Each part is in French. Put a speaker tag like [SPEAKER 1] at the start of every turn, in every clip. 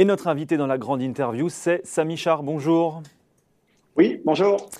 [SPEAKER 1] Et notre invité dans la grande interview, c'est Samy Char. Bonjour.
[SPEAKER 2] Oui, bonjour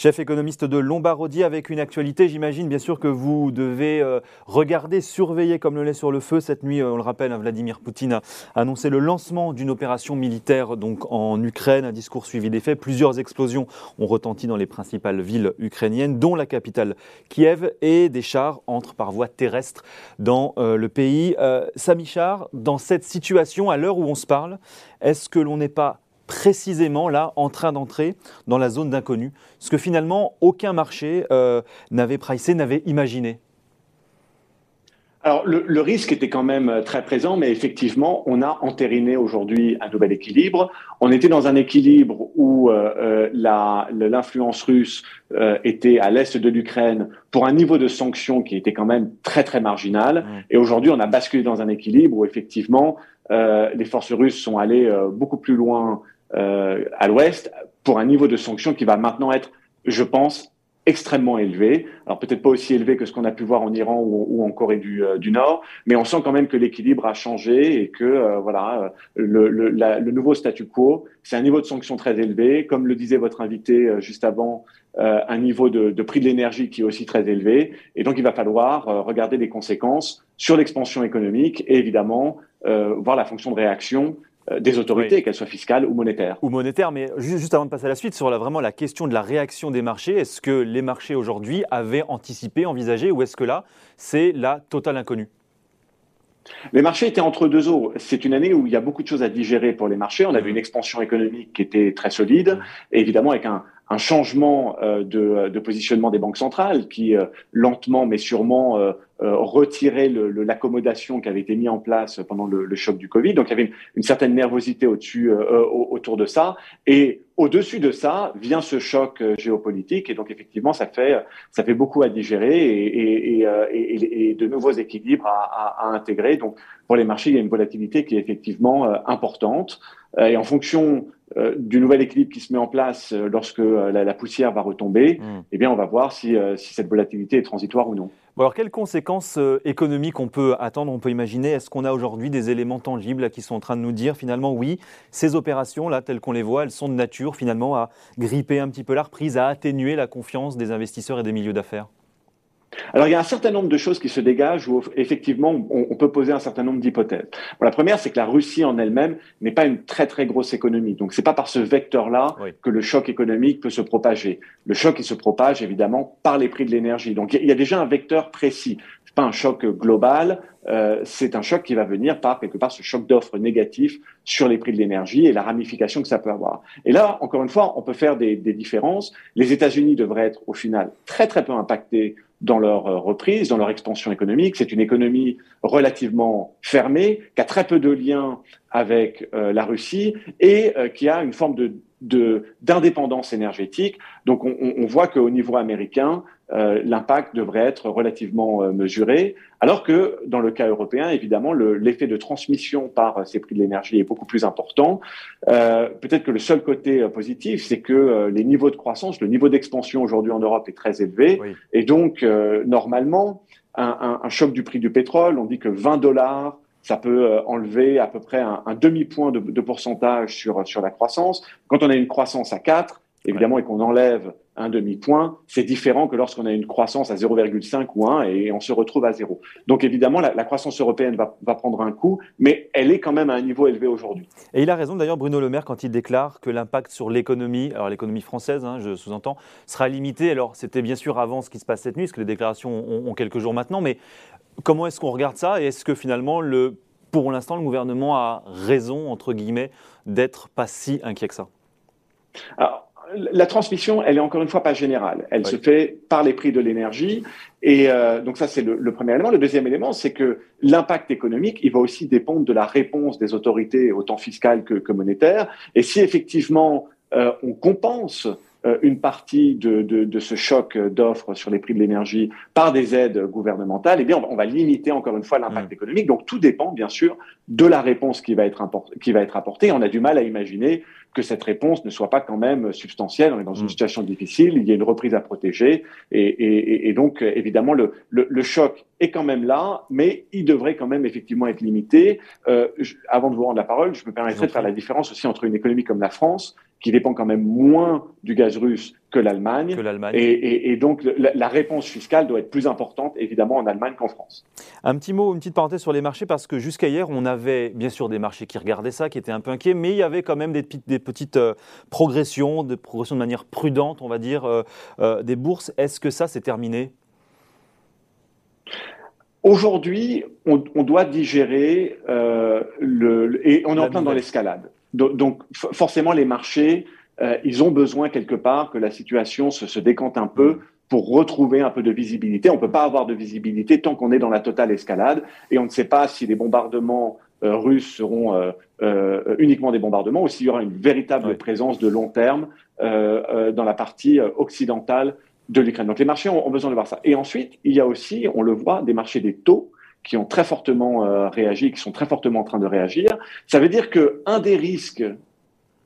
[SPEAKER 1] chef économiste de Lombardier, avec une actualité. J'imagine bien sûr que vous devez euh, regarder, surveiller comme le lait sur le feu. Cette nuit, euh, on le rappelle, hein, Vladimir Poutine a annoncé le lancement d'une opération militaire donc en Ukraine, un discours suivi des faits. Plusieurs explosions ont retenti dans les principales villes ukrainiennes, dont la capitale Kiev, et des chars entrent par voie terrestre dans euh, le pays. Samy Char, dans cette situation, à l'heure où on se parle, est-ce que l'on n'est pas précisément là en train d'entrer dans la zone d'inconnu, ce que finalement aucun marché euh, n'avait pricé, n'avait imaginé.
[SPEAKER 2] Alors le, risque était quand même euh, très présent, mais effectivement, on a entériné aujourd'hui un nouvel équilibre. On était dans un équilibre où euh, l'influence russe était à l'est de l'Ukraine pour un niveau de sanctions qui était quand même très très marginal. Et aujourd'hui, on a basculé dans un équilibre où effectivement les forces russes sont allées beaucoup plus loin euh, à l'ouest pour un niveau de sanction qui va maintenant être, je pense, extrêmement élevé. Alors peut-être pas aussi élevé que ce qu'on a pu voir en Iran ou, en Corée du, euh, du, Nord, mais on sent quand même que l'équilibre a changé et que euh, voilà le, le, le, nouveau statu quo, c'est un niveau de sanction très élevé, comme le disait votre invité juste avant, un niveau de, de, prix de l'énergie qui est aussi très élevé, et donc il va falloir regarder les conséquences sur l'expansion économique et évidemment voir la fonction de réaction euh, des autorités, qu'elles soient fiscales ou monétaires.
[SPEAKER 1] Ou monétaires, mais juste avant de passer à la suite, sur la, vraiment la question de la réaction des marchés, est-ce que les marchés aujourd'hui avaient anticipé, envisagé, ou est-ce que là, c'est la totale inconnue?
[SPEAKER 2] Les marchés étaient entre deux eaux. C'est une année où il y a beaucoup de choses à digérer pour les marchés. On avait mmh. une expansion économique qui était très solide, évidemment avec un, un changement euh, de, de, positionnement des banques centrales qui, euh, lentement mais sûrement, euh, retirait l'accommodation qui avait été mise en place pendant le, le, choc du Covid. Donc il y avait une, une certaine nervosité au-dessus, autour de ça. Et au-dessus de ça vient ce choc géopolitique. Et donc effectivement, ça fait, ça fait beaucoup à digérer et, et, et, et de nouveaux équilibres à, à, à, intégrer. Donc pour les marchés, il y a une volatilité qui est effectivement importante. et en fonction euh, du nouvel équilibre qui se met en place euh, lorsque euh, la, poussière va retomber, hmm. eh bien, on va voir si, si, cette volatilité est transitoire ou non.
[SPEAKER 1] Bon alors, quelles conséquences économiques on peut attendre, on peut imaginer? Est-ce qu'on a aujourd'hui des éléments tangibles qui sont en train de nous dire finalement, oui, ces opérations-là, telles qu'on les voit, elles sont de nature finalement à gripper un petit peu la reprise, à atténuer la confiance des investisseurs et des milieux d'affaires?
[SPEAKER 2] Alors, il y a un certain nombre de choses qui se dégagent où, effectivement, on, peut poser un certain nombre d'hypothèses. la première, c'est que la Russie en elle-même n'est pas une très, très grosse économie. Donc, c'est pas par ce vecteur-là que le choc économique peut se propager. Le choc, il se propage, évidemment, par les prix de l'énergie. Donc, il y a déjà un vecteur précis. C'est pas un choc global, euh, c'est un choc qui va venir par quelque part ce choc d'offres négatif sur les prix de l'énergie et la ramification que ça peut avoir. Et là, encore une fois, on peut faire des, des différences. Les États-Unis devraient être au final très très peu impactés dans leur euh, reprise, dans leur expansion économique. C'est une économie relativement fermée, qui a très peu de liens avec euh, la Russie et euh, qui a une forme de d'indépendance énergétique. Donc on, on voit qu'au niveau américain, euh, l'impact devrait être relativement euh, mesuré, alors que dans le cas européen, évidemment, l'effet de transmission par euh, ces prix de l'énergie est beaucoup plus important. Peut-être que le seul côté positif, c'est que les niveaux de croissance, le niveau d'expansion aujourd'hui en Europe est très élevé, et donc normalement, un, un, un, choc du prix du pétrole, on dit que 20 dollars ça peut enlever à peu près un, un demi-point de, de, pourcentage sur, sur la croissance. Quand on a une croissance à 4, évidemment, et qu'on enlève un demi-point, c'est différent que lorsqu'on a une croissance à 0,5 ou 1 et on se retrouve à zéro. Donc évidemment, la, croissance européenne va, va, prendre un coup, mais elle est quand même à un niveau élevé aujourd'hui.
[SPEAKER 1] Et il a raison d'ailleurs Bruno Le Maire quand il déclare que l'impact sur l'économie, alors l'économie française, hein, je sous-entends, sera limité. Alors c'était bien sûr avant ce qui se passe cette nuit, parce que les déclarations ont, ont quelques jours maintenant, mais comment est-ce qu'on regarde ça et est-ce que finalement le pour l'instant, le gouvernement a raison, entre guillemets, d'être pas si inquiet que ça?
[SPEAKER 2] Alors, la transmission, elle est encore une fois pas générale. Elle se fait par les prix de l'énergie. Et euh, donc ça, c'est le, premier élément. Le deuxième élément, c'est que l'impact économique, il va aussi dépendre de la réponse des autorités, autant fiscales que, que monétaires. Et si effectivement euh, on compense une partie de, de, de ce choc d'offres sur les prix de l'énergie par des aides gouvernementales, eh bien, on va, limiter encore une fois l'impact mmh. économique. Donc, tout dépend, bien sûr, de la réponse qui va être, qui va être apportée. On a du mal à imaginer que cette réponse ne soit pas quand même substantielle. On est dans une mmh. situation difficile, il y a une reprise à protéger, et, et, et donc évidemment le, le, le, choc est quand même là, mais il devrait quand même effectivement être limité. Euh, avant de vous rendre la parole, je me permettrai de faire la différence aussi entre une économie comme la France, qui dépend quand même moins du gaz russe que l'Allemagne. Et, et, et, donc la, la, réponse fiscale doit être plus importante, évidemment, en Allemagne qu'en France.
[SPEAKER 1] Un petit mot, une petite parenthèse sur les marchés, parce que jusqu'à hier, on avait bien sûr des marchés qui regardaient ça, qui étaient un peu inquiets, mais il y avait quand même des, des petites euh, progressions, des progressions de manière prudente, on va dire, euh, euh, des bourses. Est-ce que ça, c'est terminé?
[SPEAKER 2] Aujourd'hui, on, on, doit digérer euh, le, et on est en plein dans l'escalade. Donc, forcément, les marchés, euh, ils ont besoin quelque part que la situation se, se, décante un peu pour retrouver un peu de visibilité. On peut pas avoir de visibilité tant qu'on est dans la totale escalade et on ne sait pas si les bombardements euh, russes seront euh, euh, uniquement des bombardements ou s'il y aura une véritable présence de long terme dans la partie occidentale de l'Ukraine. Donc les marchés ont, besoin de voir ça. Et ensuite, il y a aussi, on le voit, des marchés des taux qui ont très fortement euh, réagi, qui sont très fortement en train de réagir. Ça veut dire que un des risques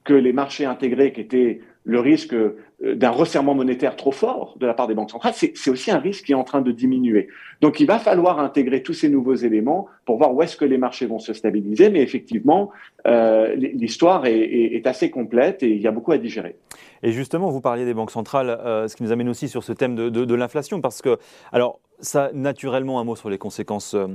[SPEAKER 2] que les marchés intégrés, qui étaient le risque euh, d'un resserrement monétaire trop fort de la part des banques centrales, c'est aussi un risque qui est en train de diminuer. Donc il va falloir intégrer tous ces nouveaux éléments pour voir où est-ce que les marchés vont se stabiliser. Mais effectivement, euh, l'histoire est, assez complète et il y a beaucoup à digérer.
[SPEAKER 1] Et justement, vous parliez des banques centrales, ce qui nous amène aussi sur ce thème de, de, de l'inflation, parce que, alors, ça, naturellement, un mot sur les conséquences, euh,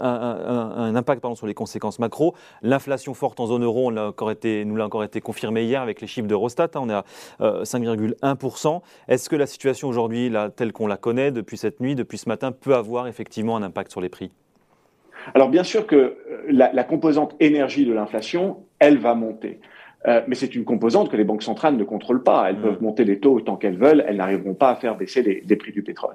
[SPEAKER 1] un, impact pardon, sur les conséquences macro. L'inflation forte en zone euro, on l'a encore été, nous l'a encore été confirmé hier avec les chiffres d'Eurostat. Hein, on est à 5,1%. Euh, Est-ce que la situation aujourd'hui, telle qu'on la connaît depuis cette nuit, depuis ce matin, peut avoir effectivement un impact sur les prix?
[SPEAKER 2] Alors bien sûr que la, la composante énergie de l'inflation, elle va monter. Euh, mais c'est une composante que les banques centrales ne contrôlent pas. Elles mm. peuvent monter les taux autant qu'elles veulent, elles n'arriveront pas à faire baisser les, les, prix du pétrole.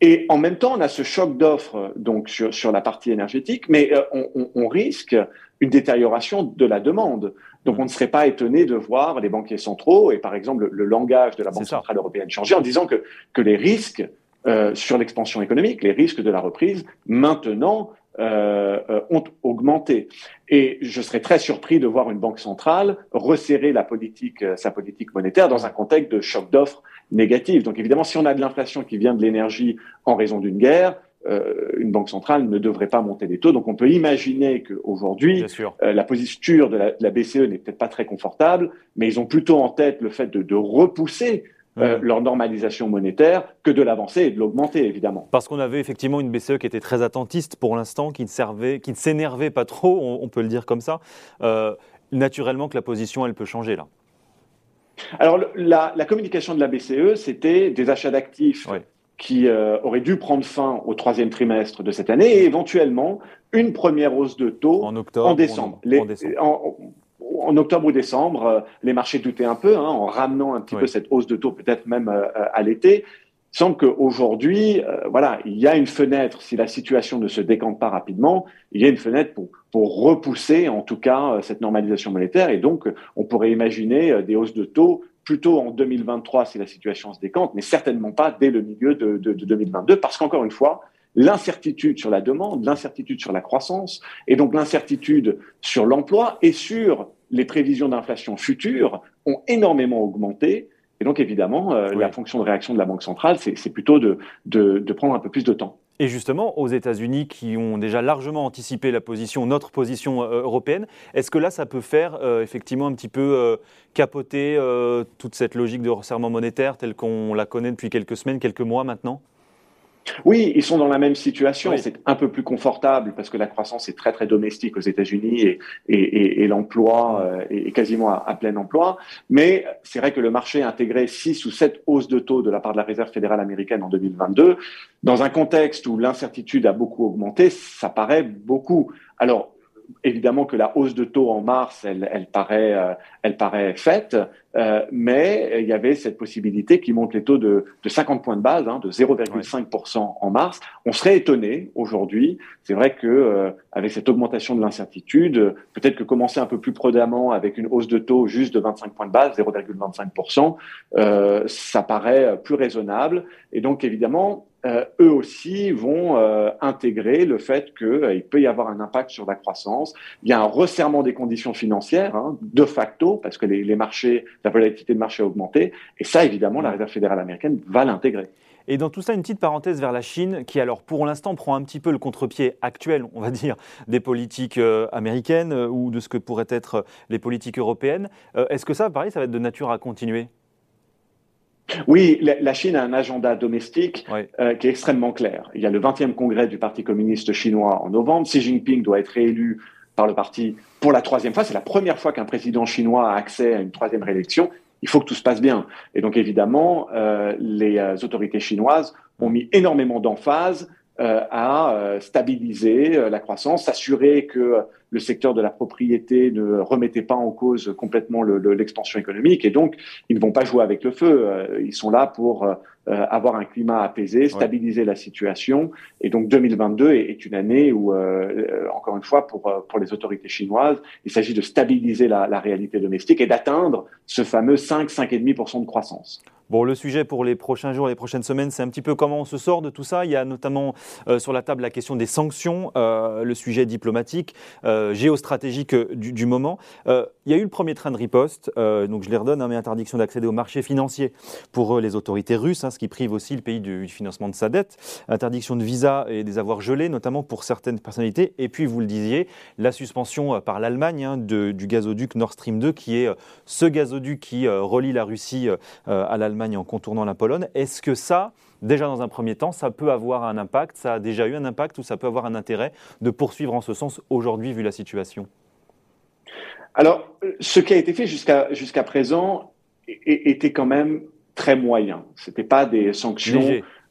[SPEAKER 2] Et en même temps, on a ce choc d'offres donc sur, sur la partie énergétique, mais euh, on, on, risque une détérioration de la demande. Donc mm. on ne serait pas étonné de voir les banquiers centraux et par exemple le, langage de la Banque centrale européenne changer en disant que, que les risques euh, sur l'expansion économique, les risques de la reprise, maintenant ont augmenté. Et je serais très surpris de voir une banque centrale resserrer la politique, euh, sa politique monétaire dans un contexte de choc d'offres négatif. Donc évidemment, si on a de l'inflation qui vient de l'énergie en raison d'une guerre, euh, une banque centrale ne devrait pas monter les taux. Donc on peut imaginer qu'aujourd'hui, euh, la posture de la, de la BCE n'est peut-être pas très confortable, mais ils ont plutôt en tête le fait de, de repousser euh, leur normalisation monétaire que de l'avancer et de l'augmenter, évidemment.
[SPEAKER 1] Parce qu'on avait effectivement une BCE qui était très attentiste pour l'instant, qui ne servait, qui ne s'énervait pas trop, on, peut le dire comme ça. Euh, naturellement que la position, elle peut changer là.
[SPEAKER 2] Alors, la, la communication de la BCE, c'était des achats d'actifs qui euh, auraient dû prendre fin au troisième trimestre de cette année et éventuellement une première hausse de taux en, octobre, en décembre. En, décembre. En octobre ou décembre, euh, les marchés doutaient un peu, hein, en ramenant un petit peu cette hausse de taux, peut-être même euh, à l'été. Il semble qu'aujourd'hui, euh, voilà, il y a une fenêtre, si la situation ne se décante pas rapidement, il y a une fenêtre pour, pour repousser, en tout cas, cette normalisation monétaire. Et donc, on pourrait imaginer des hausses de taux plutôt en 2023 si la situation se décante, mais certainement pas dès le milieu de, de, de 2022, parce qu'encore une fois, l'incertitude sur la demande, l'incertitude sur la croissance, et donc l'incertitude sur l'emploi et sur les prévisions d'inflation futures ont énormément augmenté. Et donc, évidemment, euh, la fonction de réaction de la Banque centrale, c'est plutôt de, de, de, prendre un peu plus de temps.
[SPEAKER 1] Et justement, aux États-Unis, qui ont déjà largement anticipé la position, notre position euh, européenne, est-ce que là, ça peut faire euh, effectivement un petit peu capoter toute cette logique de resserrement monétaire telle qu'on la connaît depuis quelques semaines, quelques mois maintenant?
[SPEAKER 2] Oui, ils sont dans la même situation. C'est un peu plus confortable parce que la croissance est très très domestique aux États-Unis et, et, et, l'emploi euh, est quasiment à, plein emploi. Mais c'est vrai que le marché a intégré 6 ou 7 hausses de taux de la part de la Réserve fédérale américaine en 2022. Dans un contexte où l'incertitude a beaucoup augmenté, ça paraît beaucoup. Alors, évidemment que la hausse de taux en mars, elle, elle paraît, euh, elle paraît faite, Euh, mais il y avait cette possibilité qui monte les taux de, de 50 points de base, hein, de 0,5% en mars. On serait étonné aujourd'hui. C'est vrai que euh, avec cette augmentation de l'incertitude, peut-être que commencer un peu plus prudemment avec une hausse de taux juste de 25 points de base, 0,25%, euh, ça paraît plus raisonnable. Et donc évidemment, euh, eux aussi vont euh, intégrer le fait qu'il euh, peut y avoir un impact sur la croissance. Il y a un resserrement des conditions financières, hein, de facto, parce que les, les, marchés, la volatilité de marché a augmenté. Et ça, évidemment, la Réserve fédérale américaine va l'intégrer.
[SPEAKER 1] Et dans tout ça, une petite parenthèse vers la Chine, qui alors pour l'instant prend un petit peu le contre-pied actuel, on va dire, des politiques américaines ou de ce que pourraient être les politiques européennes. Est-ce que ça, pareil, ça va être de nature à continuer?
[SPEAKER 2] Oui, la Chine a un agenda domestique euh, qui est extrêmement clair. Il y a le 20e congrès du Parti communiste chinois en novembre. Xi Jinping doit être réélu par le parti pour la troisième fois. C'est la première fois qu'un président chinois a accès à une troisième réélection. Il faut que tout se passe bien. Et donc évidemment, euh, les euh, autorités chinoises ont mis énormément d'emphase à euh, stabiliser euh, la croissance, s'assurer que le secteur de la propriété ne remettait pas en cause complètement l'expansion économique. Et donc, ils ne vont pas jouer avec le feu. Ils sont là pour avoir un climat apaisé, stabiliser la situation. Et donc, 2022 est, une année où, encore une fois, pour, pour les autorités chinoises, il s'agit de stabiliser la, la réalité domestique et d'atteindre ce fameux 5-5,5% de croissance.
[SPEAKER 1] Bon, le sujet pour les prochains jours, les prochaines semaines, c'est un petit peu comment on se sort de tout ça. Il y a notamment euh, sur la table la question des sanctions, euh, le sujet diplomatique, euh, géostratégique du, moment. il y a eu le premier train de riposte, donc je les redonne, hein, mais interdiction d'accéder aux marchés financiers pour les autorités russes, hein, ce qui prive aussi le pays du, financement de sa dette. Interdiction de visa et des avoirs gelés, notamment pour certaines personnalités. Et puis, vous le disiez, la suspension par l'Allemagne hein, du gazoduc Nord Stream 2, qui est ce gazoduc qui relie la Russie à l'Allemagne en contournant la Pologne. Est-ce que ça, déjà dans un premier temps, ça peut avoir un impact, ça a déjà eu un impact ou ça peut avoir un intérêt de poursuivre en ce sens aujourd'hui vu la situation?
[SPEAKER 2] Alors, ce qui a été fait jusqu'à jusqu'à présent était quand même très moyen. Ce n'était pas des sanctions.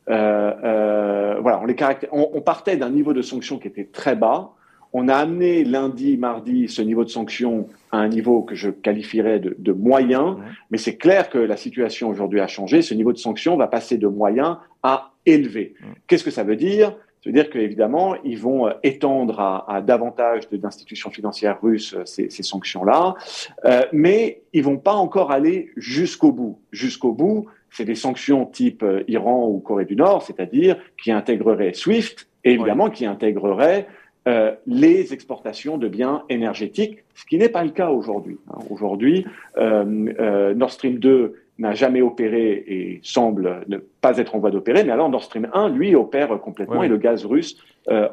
[SPEAKER 2] Euh, euh, voilà, on, les on partait d'un niveau de sanctions qui était très bas on a amené lundi, mardi ce niveau de sanctions à un niveau que je qualifierais de, moyen, mais c'est clair que la situation aujourd'hui a changé. Ce niveau de sanctions va passer de moyen à élevé. Qu'est-ce que ça veut dire? Ça veut dire qu'évidemment, ils vont euh, étendre à, davantage d'institutions financières russes euh, ces, sanctions-là, euh, mais ils vont pas encore aller jusqu'au bout. Jusqu'au bout, c'est des sanctions type Iran ou Corée du Nord, c'est-à-dire qui intégreraient SWIFT et évidemment qui intégreraient euh, les exportations de biens énergétiques, ce qui n'est pas le cas aujourd'hui. Hein. Aujourd'hui, euh, euh, Nord Stream 2 n'a jamais opéré et semble ne pas être en voie d'opérer, mais alors Nord Stream 1, lui, opère complètement et le gaz russe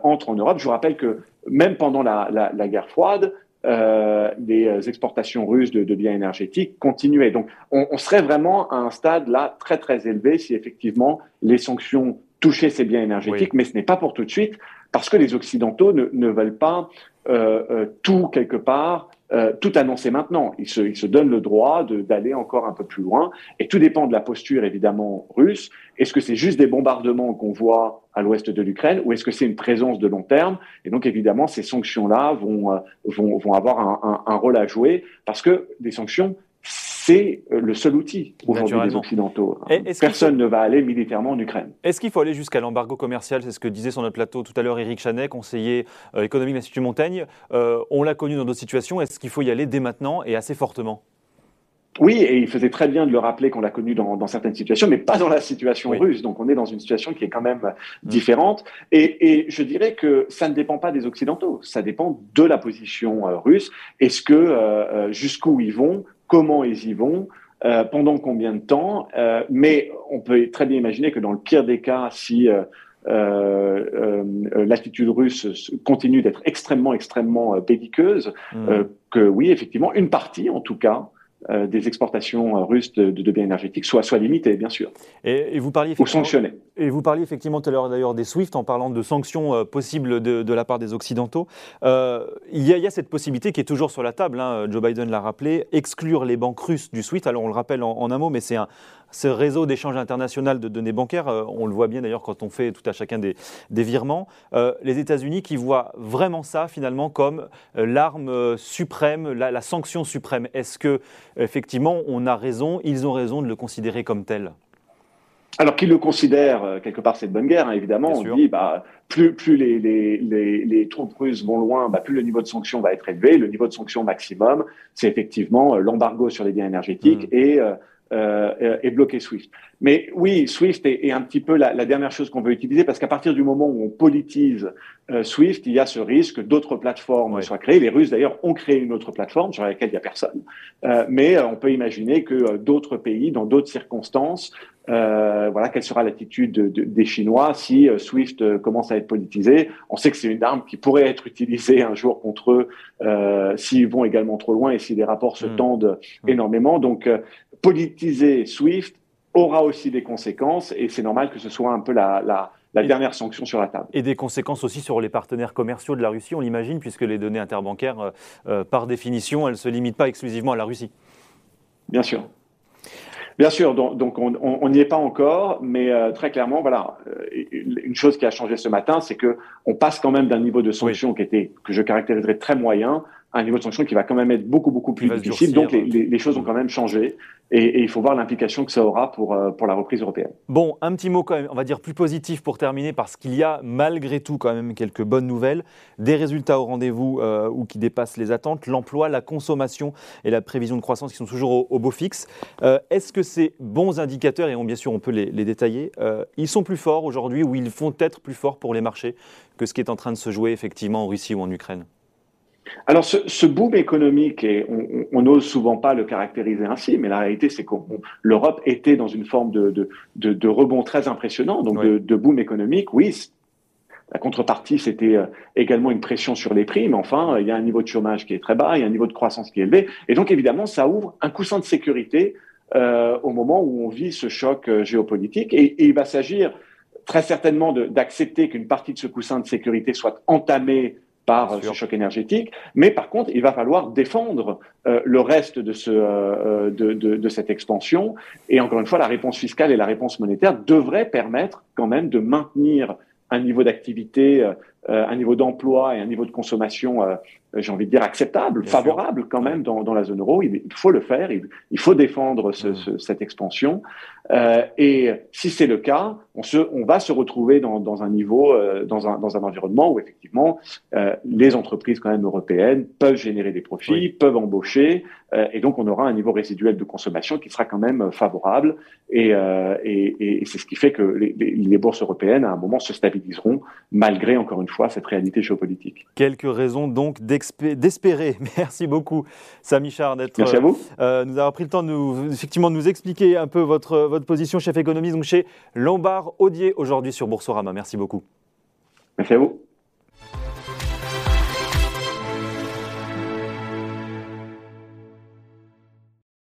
[SPEAKER 2] entre en Europe. Je vous rappelle que même pendant la, guerre froide, les exportations russes de, biens énergétiques continuaient. Donc, on, serait vraiment à un stade là très très élevé si effectivement les sanctions touchaient ces biens énergétiques, mais ce n'est pas pour tout de suite parce que les Occidentaux ne, veulent pas euh, euh, tout quelque part, euh, tout annoncer maintenant. Ils se, ils se donnent le droit d'aller encore un peu plus loin. Et tout dépend de la posture évidemment russe. Est-ce que c'est juste des bombardements qu'on voit à l'ouest de l'Ukraine ou est-ce que c'est une présence de long terme? Et donc évidemment, ces sanctions-là vont, vont, vont avoir un, un, rôle à jouer parce que des sanctions, c'est euh, le seul outil aujourd'hui des Occidentaux. Personne ne va aller militairement en Ukraine.
[SPEAKER 1] Est-ce qu'il faut aller jusqu'à l'embargo commercial? C'est ce que disait sur notre plateau tout à l'heure Éric Chanet, conseiller euh, économique de l'Institut Montaigne. Euh, on l'a connu dans d'autres situations. Est-ce qu'il faut y aller dès maintenant et assez fortement?
[SPEAKER 2] Oui, et il faisait très bien de le rappeler qu'on l'a connu dans, certaines situations, mais pas dans la situation russe. Donc on est dans une situation qui est quand même différente. Et, je dirais que ça ne dépend pas des Occidentaux, ça dépend de la position russe. Est-ce que jusqu'où ils vont comment ils y vont, euh, pendant combien de temps. Euh, mais on peut très bien imaginer que dans le pire des cas, si euh, l'attitude russe continue d'être extrêmement, extrêmement belliqueuse, mmh. que oui, effectivement, une partie, en tout cas, euh, des exportations euh, russes de, biens énergétiques soit, soit limitées, bien sûr.
[SPEAKER 1] Et, vous parliez
[SPEAKER 2] ou sanctionnées.
[SPEAKER 1] Et vous parliez effectivement tout à l'heure d'ailleurs des SWIFT en parlant de sanctions euh, possibles de, la part des Occidentaux. il, y a, cette possibilité qui est toujours sur la table, hein, Joe Biden l'a rappelé, exclure les banques russes du SWIFT. Alors on le rappelle en, un mot, mais c'est un, ce réseau d'échange international de données bancaires, on le voit bien d'ailleurs quand on fait tout à chacun des, virements, les États-Unis qui voient vraiment ça finalement comme l'arme suprême, la, sanction suprême. Est-ce que effectivement on a raison, ils ont raison de le considérer comme tel?
[SPEAKER 2] Alors qu'ils le considèrent, quelque part, c'est de bonne guerre, hein, évidemment. on dit, bah, plus, plus les, les, les, les, troupes russes vont loin, bah, plus le niveau de sanction va être élevé. Le niveau de sanction maximum, c'est effectivement l'embargo sur les biens énergétiques mmh. et euh, euh, et bloquer SWIFT. Mais oui, SWIFT est, un petit peu la, la dernière chose qu'on veut utiliser parce qu'à partir du moment où on politise euh, SWIFT, il y a ce risque que d'autres plateformes soient créées. Les Russes d'ailleurs ont créé une autre plateforme sur laquelle il n'y a personne. Euh, mais euh, on peut imaginer que euh, d'autres pays, dans d'autres circonstances, voilà, quelle sera l'attitude de, des Chinois si SWIFT commence à être politisé? On sait que c'est une arme qui pourrait être utilisée un jour contre eux s'ils vont également trop loin et si les rapports se hmm. tendent hmm. énormément. Donc politiser SWIFT aura aussi des conséquences et c'est normal que ce soit un peu la, la, dernière sanction sur la table.
[SPEAKER 1] Et des conséquences aussi sur les partenaires commerciaux de la Russie, on l'imagine, puisque les données interbancaires, euh, euh, par définition, elles ne se limitent pas exclusivement à la Russie.
[SPEAKER 2] Bien sûr. Bien sûr, donc, on n'y est pas encore, mais euh, très clairement, voilà, une chose qui a changé ce matin, c'est que on passe quand même d'un niveau de sanction qui était que je caractériserais très moyen un niveau de sanction qui va quand même être beaucoup beaucoup plus difficile. Donc les, choses ont quand même changé et, il faut voir l'implication que ça aura pour, euh, pour la reprise européenne.
[SPEAKER 1] Bon, un petit mot quand même, on va dire plus positif pour terminer parce qu'il y a malgré tout quand même quelques bonnes nouvelles, des résultats au rendez-vous euh, ou qui dépassent les attentes, l'emploi, la consommation et la prévision de croissance qui sont toujours au, beau fixe. Euh, est-ce que ces bons indicateurs, et bien sûr on peut les, les détailler, ils sont plus forts aujourd'hui ou ils font être plus forts pour les marchés que ce qui est en train de se jouer effectivement en Russie ou en Ukraine?
[SPEAKER 2] Alors, ce, ce, boom économique, et on n'ose souvent pas le caractériser ainsi, mais la réalité, c'est que l'Europe était dans une forme de, de, de, de rebond très impressionnant, donc de, de, boom économique. Oui, la contrepartie, c'était euh, également une pression sur les prix, mais enfin, il y a un niveau de chômage qui est très bas, il y a un niveau de croissance qui est élevé, et donc évidemment, ça ouvre un coussin de sécurité euh, au moment où on vit ce choc euh, géopolitique, et, et, il va s'agir très certainement d'accepter qu'une partie de ce coussin de sécurité soit entamée par ce choc énergétique. Mais par contre, il va falloir défendre euh, le reste de, ce, euh, de, de, de, cette expansion. Et encore une fois, la réponse fiscale et la réponse monétaire devraient permettre quand même de maintenir un niveau d'activité, euh, un niveau d'emploi et un niveau de consommation, j'ai envie de dire, acceptable, favorable quand même dans, dans, la zone euro. Il, faut le faire, il, il faut défendre ce, mmh. ce, cette expansion. et si c'est le cas, on, se, on va se retrouver dans, dans un niveau, euh, dans, un, dans un environnement où effectivement euh, les entreprises quand même européennes peuvent générer des profits, peuvent embaucher, euh, et donc on aura un niveau résiduel de consommation qui sera quand même favorable, et, et, et c'est ce qui fait que les, les, bourses européennes à un moment se stabiliseront malgré encore une fois cette réalité géopolitique.
[SPEAKER 1] Quelques raisons donc d'espérer. Merci beaucoup, Samy Char, d'être
[SPEAKER 2] Merci à vous.
[SPEAKER 1] nous avoir pris le temps de nous effectivement de nous expliquer un peu votre votre position chef économiste donc chez Lombard Audier aujourd'hui sur Boursorama. Merci beaucoup.
[SPEAKER 2] Merci à vous.